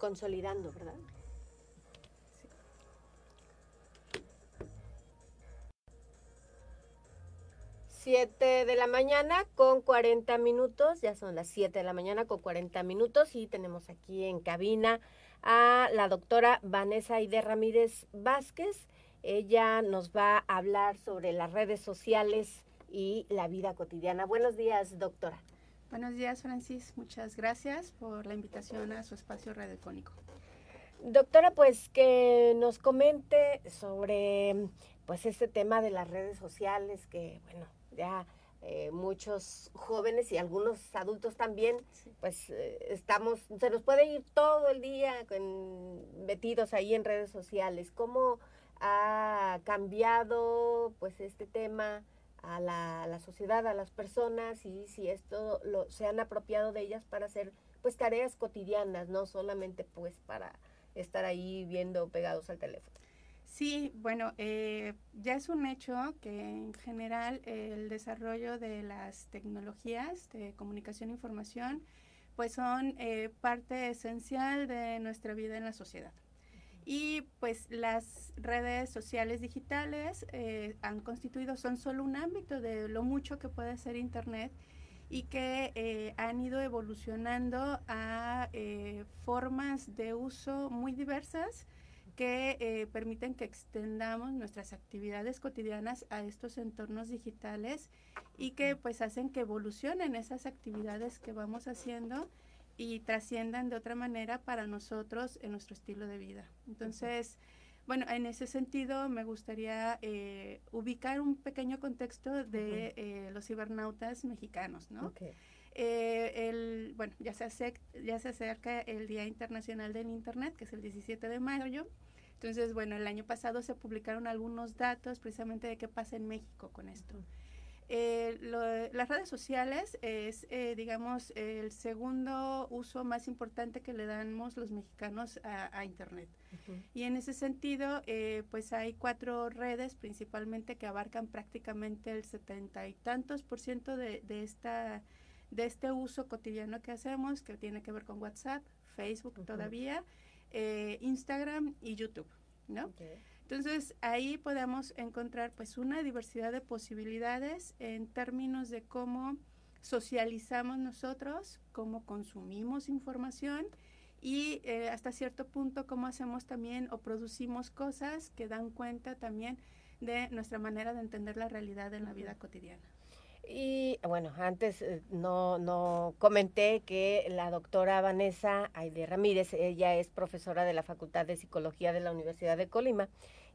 consolidando, ¿verdad? Siete de la mañana con 40 minutos, ya son las 7 de la mañana con 40 minutos y tenemos aquí en cabina a la doctora Vanessa Aide Ramírez Vázquez. Ella nos va a hablar sobre las redes sociales y la vida cotidiana. Buenos días, doctora. Buenos días, Francis. Muchas gracias por la invitación a su espacio radiofónico. Doctora, pues que nos comente sobre pues este tema de las redes sociales que, bueno, ya eh, muchos jóvenes y algunos adultos también, pues eh, estamos, se nos puede ir todo el día metidos ahí en redes sociales. ¿Cómo ha cambiado pues este tema a la, sociedad, a las personas y si esto lo, se han apropiado de ellas para hacer pues tareas cotidianas, no solamente pues para estar ahí viendo pegados al teléfono. Sí, bueno, eh, ya es un hecho que en general el desarrollo de las tecnologías de comunicación e información pues son eh, parte esencial de nuestra vida en la sociedad. Y pues las redes sociales digitales eh, han constituido, son solo un ámbito de lo mucho que puede ser Internet y que eh, han ido evolucionando a eh, formas de uso muy diversas que eh, permiten que extendamos nuestras actividades cotidianas a estos entornos digitales y que pues hacen que evolucionen esas actividades que vamos haciendo y trasciendan de otra manera para nosotros en nuestro estilo de vida. Entonces, bueno, en ese sentido me gustaría eh, ubicar un pequeño contexto de eh, los cibernautas mexicanos, ¿no? Eh, el, bueno, ya se, ya se acerca el Día Internacional del Internet, que es el 17 de mayo. Entonces, bueno, el año pasado se publicaron algunos datos precisamente de qué pasa en México con esto. Eh, las redes sociales es, eh, digamos, el segundo uso más importante que le damos los mexicanos a, Internet. Y en ese sentido, eh, pues hay cuatro redes principalmente que abarcan prácticamente el setenta y tantos por ciento de, de, esta, de este uso cotidiano que hacemos, que tiene que ver con WhatsApp, Facebook todavía, Instagram y YouTube, ¿no? Entonces ahí podemos encontrar pues una diversidad de posibilidades en términos de cómo socializamos nosotros, cómo consumimos información y eh, hasta cierto punto cómo hacemos también o producimos cosas que dan cuenta también de nuestra manera de entender la realidad en la vida cotidiana. Y bueno, antes eh, no, no comenté que la doctora Vanessa Aide Ramírez, ella es profesora de la Facultad de Psicología de la Universidad de Colima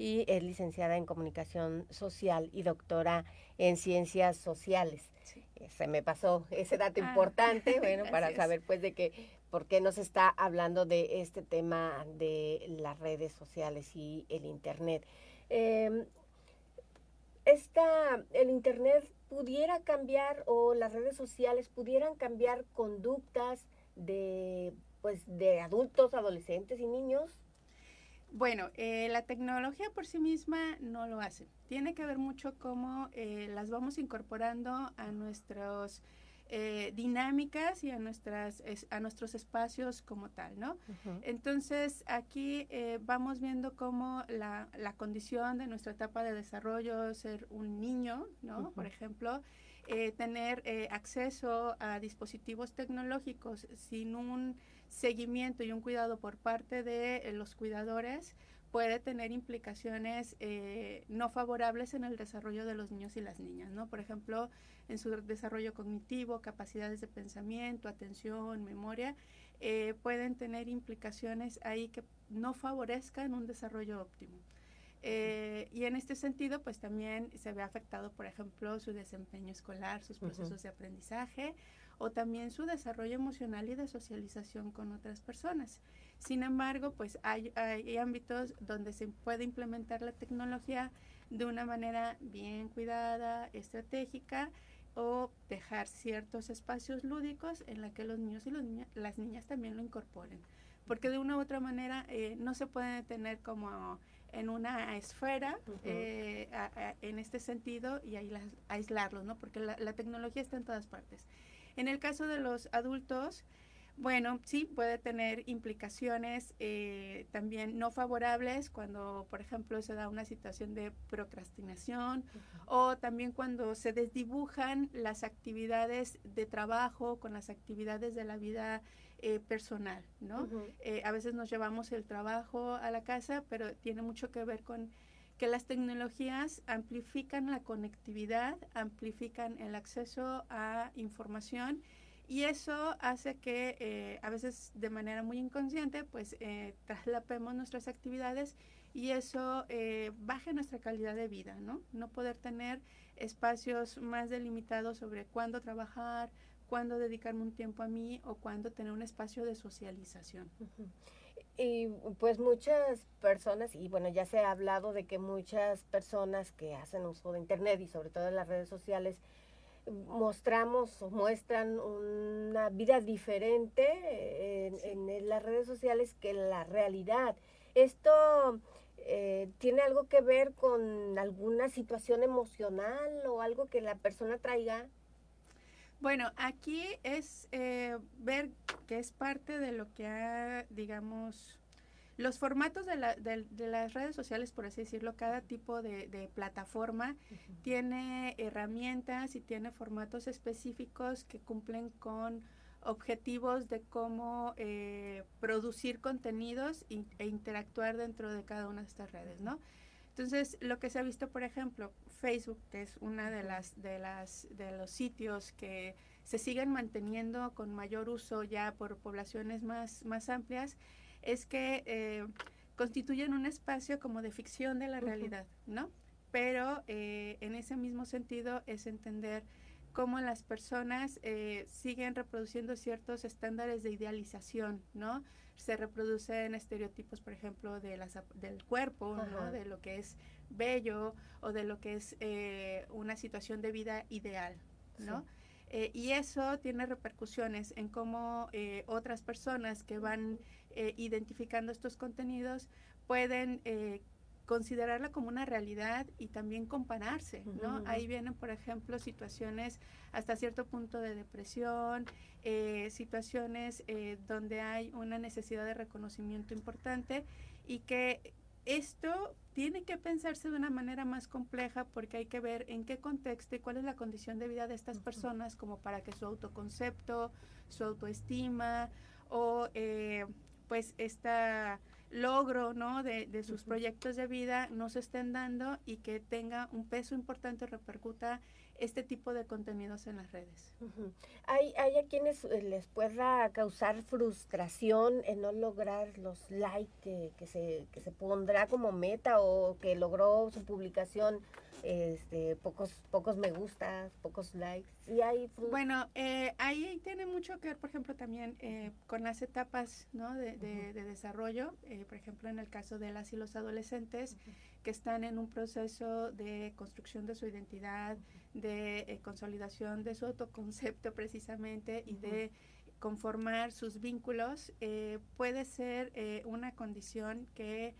y es licenciada en comunicación social y doctora en ciencias sociales. Eh, se me pasó ese dato ah, importante, bueno, para saber pues de que por qué nos está hablando de este tema de las redes sociales y el internet. Eh, esta, el internet pudiera cambiar o las redes sociales pudieran cambiar conductas de pues de adultos, adolescentes y niños bueno, eh, la tecnología por sí misma no lo hace. Tiene que ver mucho cómo eh, las vamos incorporando a nuestras eh, dinámicas y a, nuestras, a nuestros espacios como tal, ¿no? Entonces, aquí vamos viendo cómo la, la, condición de nuestra etapa de desarrollo, ser un niño, ¿no? Por ejemplo, tener acceso a dispositivos tecnológicos sin un seguimiento y un cuidado por parte de eh, los cuidadores puede tener implicaciones eh, no favorables en el desarrollo de los niños y las niñas, ¿no? Por ejemplo, en su desarrollo cognitivo, capacidades de pensamiento, atención, memoria, eh, pueden tener implicaciones ahí que no favorezcan un desarrollo óptimo. y en este sentido, pues también se ve afectado, por ejemplo, su desempeño escolar, sus procesos de aprendizaje o también su desarrollo emocional y de socialización con otras personas. Sin embargo, pues hay, ámbitos donde se puede implementar la tecnología de una manera bien cuidada, estratégica, o dejar ciertos espacios lúdicos en la que los niños y las niñas también lo incorporen. Porque de una u otra manera eh, no se puede tener como en una esfera eh, en este sentido y aislarlos, ¿no? Porque la, la, tecnología está en todas partes. En el caso de los adultos, Bueno, sí, puede tener implicaciones eh, también no favorables cuando, por ejemplo, se da una situación de procrastinación o también cuando se desdibujan las actividades de trabajo con las actividades de la vida eh, personal, ¿no? Eh, a veces nos llevamos el trabajo a la casa, pero tiene mucho que ver con que las tecnologías amplifican la conectividad, amplifican el acceso a información y eso hace que eh, a veces de manera muy inconsciente pues eh, traslapemos nuestras actividades y eso eh, baje nuestra calidad de vida, ¿no? No poder tener espacios más delimitados sobre cuándo trabajar, cuándo dedicarme un tiempo a mí o cuándo tener un espacio de socialización. Y pues muchas personas, y bueno, ya se ha hablado de que muchas personas que hacen uso de Internet y sobre todo en las redes sociales, mostramos o muestran una vida diferente en, las redes sociales que la realidad. Esto eh, tiene algo que ver con alguna situación emocional o algo que la persona traiga. Bueno, aquí es eh, ver que es parte de lo que ha, digamos, los formatos de, las redes sociales, por así decirlo, cada tipo de, plataforma tiene herramientas y tiene formatos específicos que cumplen con objetivos de cómo eh, producir contenidos e interactuar dentro de cada una de estas redes, ¿no? Entonces, lo que se ha visto, por ejemplo, Facebook, que es una de las de las de los sitios que se siguen manteniendo con mayor uso ya por poblaciones más más amplias, es que eh, constituyen un espacio como de ficción de la realidad, ¿no? Pero eh, en ese mismo sentido es entender cómo las personas eh, siguen reproduciendo ciertos estándares de idealización, ¿no? Se reproducen estereotipos, por ejemplo, de las, del cuerpo, ¿no? De lo que es bello o de lo que es una situación de vida ideal, ¿no? y eso tiene repercusiones en cómo otras personas que van eh, identificando estos contenidos, pueden eh, considerarla como una realidad y también compararse, ¿no? Ahí vienen, por ejemplo, situaciones hasta cierto punto de depresión, eh, situaciones donde hay una necesidad de reconocimiento importante y que esto tiene que pensarse de una manera más compleja porque hay que ver en qué contexto y cuál es la condición de vida de estas personas como para que su autoconcepto, su autoestima o pues este logro ¿no? de, sus proyectos de vida no se estén dando y que tenga un peso importante repercuta este tipo de contenidos en las redes. hay, hay a quienes eh, les pueda causar frustración en no lograr los likes que, que, se, que se pondrá como meta o que logró su publicación este, pocos, pocos me gustas, pocos likes. Y hay bueno, eh, ahí tiene mucho que ver, por ejemplo, también eh, con las etapas ¿no? de, de, desarrollo. Eh, por ejemplo, en el caso de las y los adolescentes que están en un proceso de construcción de su identidad, de consolidación de su autoconcepto precisamente y de conformar sus vínculos, puede ser una condición que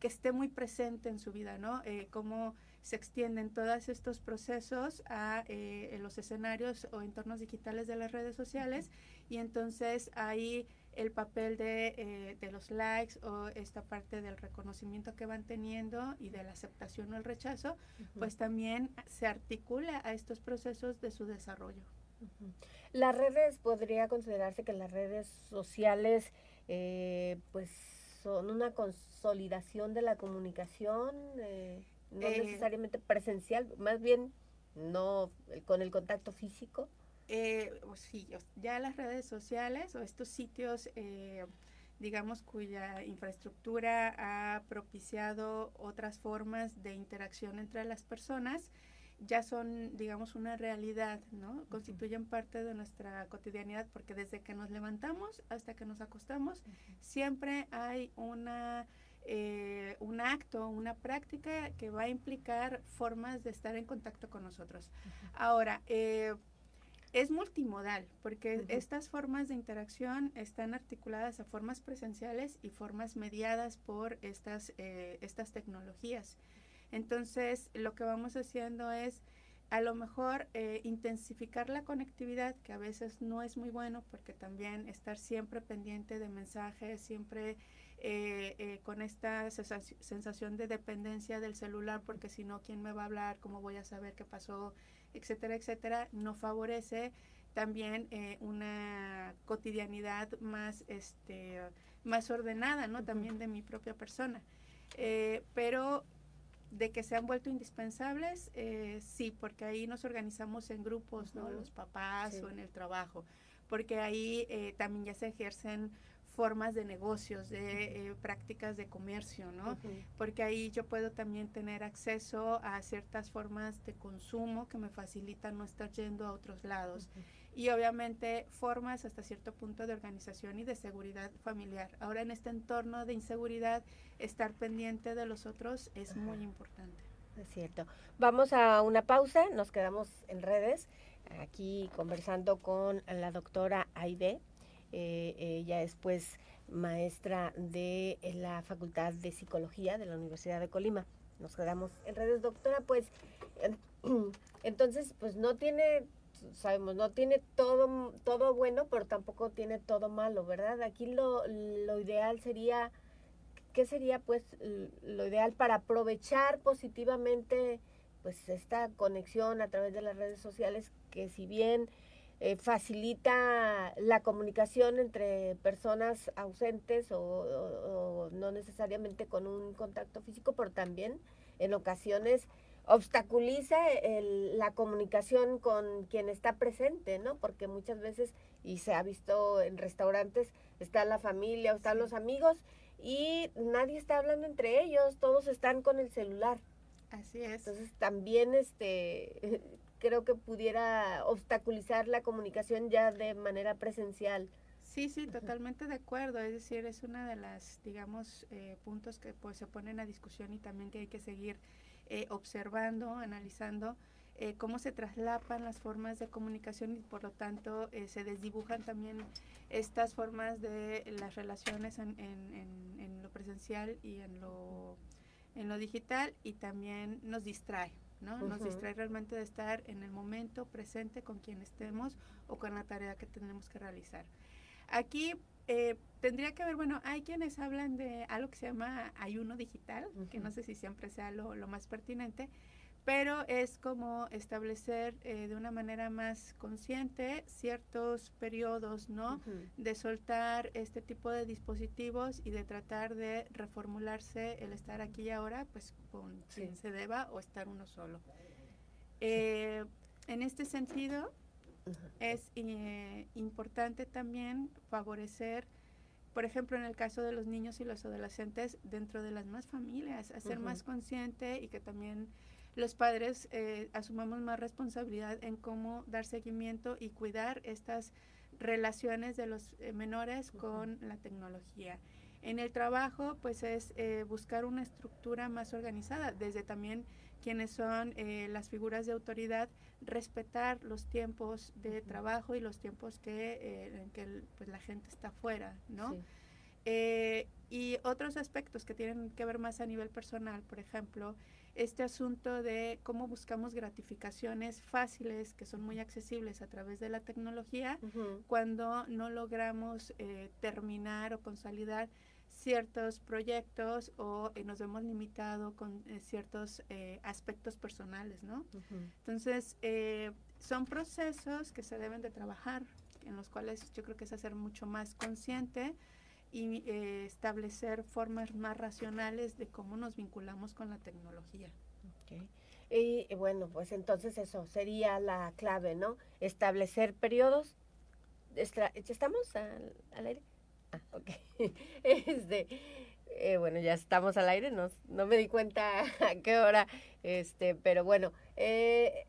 que esté muy presente en su vida, ¿no? Eh, cómo se extienden todos estos procesos a eh, los escenarios o entornos digitales de las redes sociales y entonces ahí el papel de, eh, de, los likes o esta parte del reconocimiento que van teniendo y de la aceptación o el rechazo, pues también se articula a estos procesos de su desarrollo. Las redes, podría considerarse que las redes sociales, pues son una consolidación de la comunicación, eh, no eh, necesariamente presencial, más bien no con el contacto físico. Eh, sí, ya las redes sociales o estos sitios, digamos, cuya infraestructura ha propiciado otras formas de interacción entre las personas, ya son, digamos, una realidad, ¿no? Constituyen parte de nuestra cotidianidad porque desde que nos levantamos hasta que nos acostamos, siempre hay una, eh, un acto, una práctica que va a implicar formas de estar en contacto con nosotros. Ahora, eh, es multimodal, porque estas formas de interacción están articuladas a formas presenciales y formas mediadas por estas, eh, estas tecnologías. Entonces, lo que vamos haciendo es a lo mejor eh, intensificar la conectividad, que a veces no es muy bueno, porque también estar siempre pendiente de mensajes, siempre eh, eh, con esta sensación de dependencia del celular, porque si no, ¿quién me va a hablar? ¿Cómo voy a saber qué pasó? Etcétera, etcétera, no favorece también una cotidianidad más, este, más ordenada, ¿no? También de mi propia persona. pero de que se han vuelto indispensables, eh, sí, porque ahí nos organizamos en grupos, ¿no? Los papás o en el trabajo, porque ahí eh, también ya se ejercen formas de negocios, de eh, prácticas de comercio, ¿no? Porque ahí yo puedo también tener acceso a ciertas formas de consumo que me facilitan no estar yendo a otros lados y obviamente formas hasta cierto punto de organización y de seguridad familiar. Ahora en este entorno de inseguridad, estar pendiente de los otros es muy importante. Es cierto. Vamos a una pausa, nos quedamos en redes, aquí conversando con la doctora Aide. Eh, ella es pues maestra de la Facultad de Psicología de la Universidad de Colima. Nos quedamos en redes, doctora, pues entonces pues no tiene sabemos, no tiene todo, todo bueno, pero tampoco tiene todo malo, ¿verdad? Aquí lo, lo ideal sería, ¿qué sería pues lo ideal para aprovechar positivamente pues esta conexión a través de las redes sociales que si bien eh, facilita la comunicación entre personas ausentes o, o, no necesariamente con un contacto físico, pero también en ocasiones obstaculiza la comunicación con quien está presente, ¿no? Porque muchas veces, y se ha visto en restaurantes, está la familia o están los amigos y nadie está hablando entre ellos, todos están con el celular. Así es. Entonces también este creo que pudiera obstaculizar la comunicación ya de manera presencial. Sí, sí, totalmente de acuerdo. Es decir, es una de las, digamos, eh, puntos que pues se ponen a discusión y también que hay que seguir eh, observando, analizando eh, cómo se traslapan las formas de comunicación y por lo tanto eh, se desdibujan también estas formas de las relaciones en, en, lo presencial y en lo, en lo digital y también nos distrae. ¿No? Nos distrae realmente de estar en el momento presente con quien estemos o con la tarea que tenemos que realizar. Aquí eh, tendría que haber, bueno, hay quienes hablan de algo que se llama ayuno digital, que no sé si siempre sea lo, más pertinente, pero es como establecer eh, de una manera más consciente ciertos periodos, ¿no? De soltar este tipo de dispositivos y de tratar de reformularse el estar aquí y ahora, pues con quien se deba o estar uno solo. Eh, en este sentido, es eh, importante también favorecer, por ejemplo, en el caso de los niños y los adolescentes, dentro de las más familias, hacer más consciente y que también los padres eh, asumamos más responsabilidad en cómo dar seguimiento y cuidar estas relaciones de los eh, menores con la tecnología. En el trabajo, pues es buscar una estructura más organizada, desde también quienes son eh, las figuras de autoridad, respetar los tiempos de trabajo y los tiempos que, eh, en que pues, la gente está fuera, ¿no? Eh, y otros aspectos que tienen que ver más a nivel personal, por ejemplo, este asunto de cómo buscamos gratificaciones fáciles que son muy accesibles a través de la tecnología cuando no logramos terminar o consolidar ciertos proyectos o eh, nos vemos limitado con eh, ciertos eh, aspectos personales, ¿no? Entonces, son procesos que se deben de trabajar, en los cuales yo creo que es hacer mucho más consciente y establecer formas más racionales de cómo nos vinculamos con la tecnología. Y bueno, pues entonces eso sería la clave, ¿no? Establecer periodos. ¿Estamos al, al aire? Ah, ok. este, eh, bueno, ya estamos al aire, no, no me di cuenta a qué hora, este, pero bueno, eh,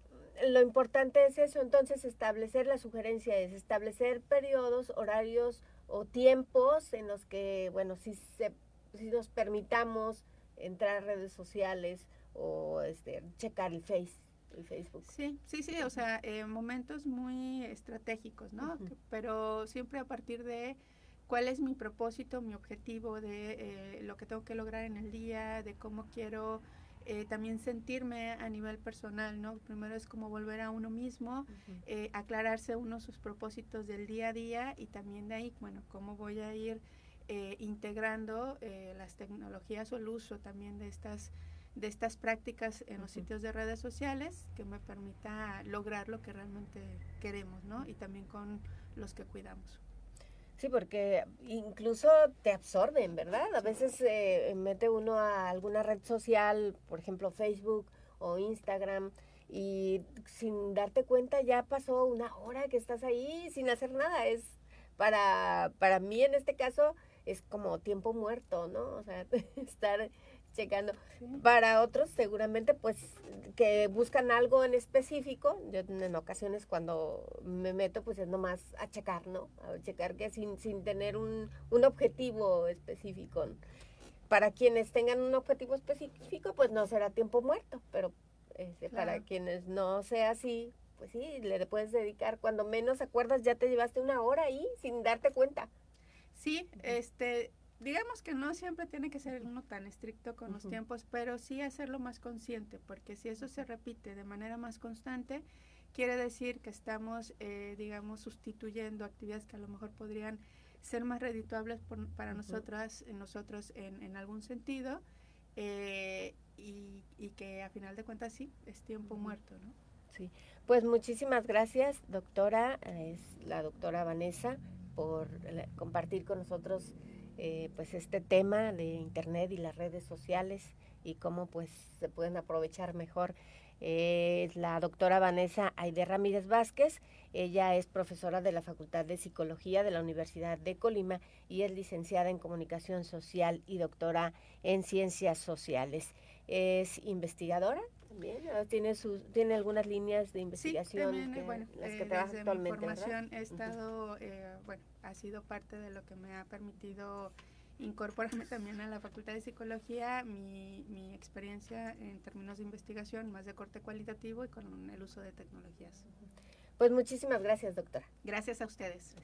lo importante es eso, entonces establecer la sugerencia es establecer periodos, horarios o tiempos en los que, bueno, si, se, si nos permitamos entrar a redes sociales o este, checar el Face. El Facebook. Sí, sí, sí, o sea, eh, momentos muy estratégicos, ¿no? Pero siempre a partir de cuál es mi propósito, mi objetivo de eh, lo que tengo que lograr en el día, de cómo quiero eh, también sentirme a nivel personal, ¿no? Primero es como volver a uno mismo, eh, aclararse uno sus propósitos del día a día y también de ahí, bueno, cómo voy a ir eh, integrando las tecnologías o el uso también de estas de estas prácticas en los sitios de redes sociales que me permita lograr lo que realmente queremos, ¿no? Y también con los que cuidamos. Sí, porque incluso te absorben, ¿verdad? A veces eh, mete uno a alguna red social, por ejemplo Facebook o Instagram, y sin darte cuenta ya pasó una hora que estás ahí sin hacer nada. Es para, para mí en este caso es como tiempo muerto, ¿no? O sea, estar checando. Para otros, seguramente, pues, que buscan algo en específico. Yo en ocasiones cuando me meto, pues es nomás a checar, ¿no? A checar que sin, sin tener un, un objetivo específico. Para quienes tengan un objetivo específico, pues no será tiempo muerto, pero este, para quienes no sea así, pues sí, le puedes dedicar. Cuando menos acuerdas, ya te llevaste una hora ahí sin darte cuenta. Sí, este, digamos que no siempre tiene que ser uno tan estricto con los tiempos, pero sí hacerlo más consciente, porque si eso se repite de manera más constante, quiere decir que estamos, eh, digamos, sustituyendo actividades que a lo mejor podrían ser más redituables para nosotras, nosotros en, en algún sentido, eh, y, y, que a final de cuentas sí, es tiempo muerto, ¿no? Sí, pues muchísimas gracias, doctora, es la doctora Vanessa, por compartir con nosotros eh, pues este tema de internet y las redes sociales y cómo pues se pueden aprovechar mejor. Eh, es la doctora Vanessa Aide Ramírez Vázquez, ella es profesora de la Facultad de Psicología de la Universidad de Colima y es licenciada en Comunicación Social y doctora en Ciencias Sociales. Es investigadora también, tiene sus, tiene algunas líneas de investigación sí, también, bueno, las que eh, trabaja actualmente. Mi formación he estado, bueno, ha sido parte de lo que me ha permitido incorporarme también a la Facultad de Psicología, mi, mi experiencia en términos de investigación más de corte cualitativo y con el uso de tecnologías. Pues muchísimas gracias, doctora. Gracias a ustedes.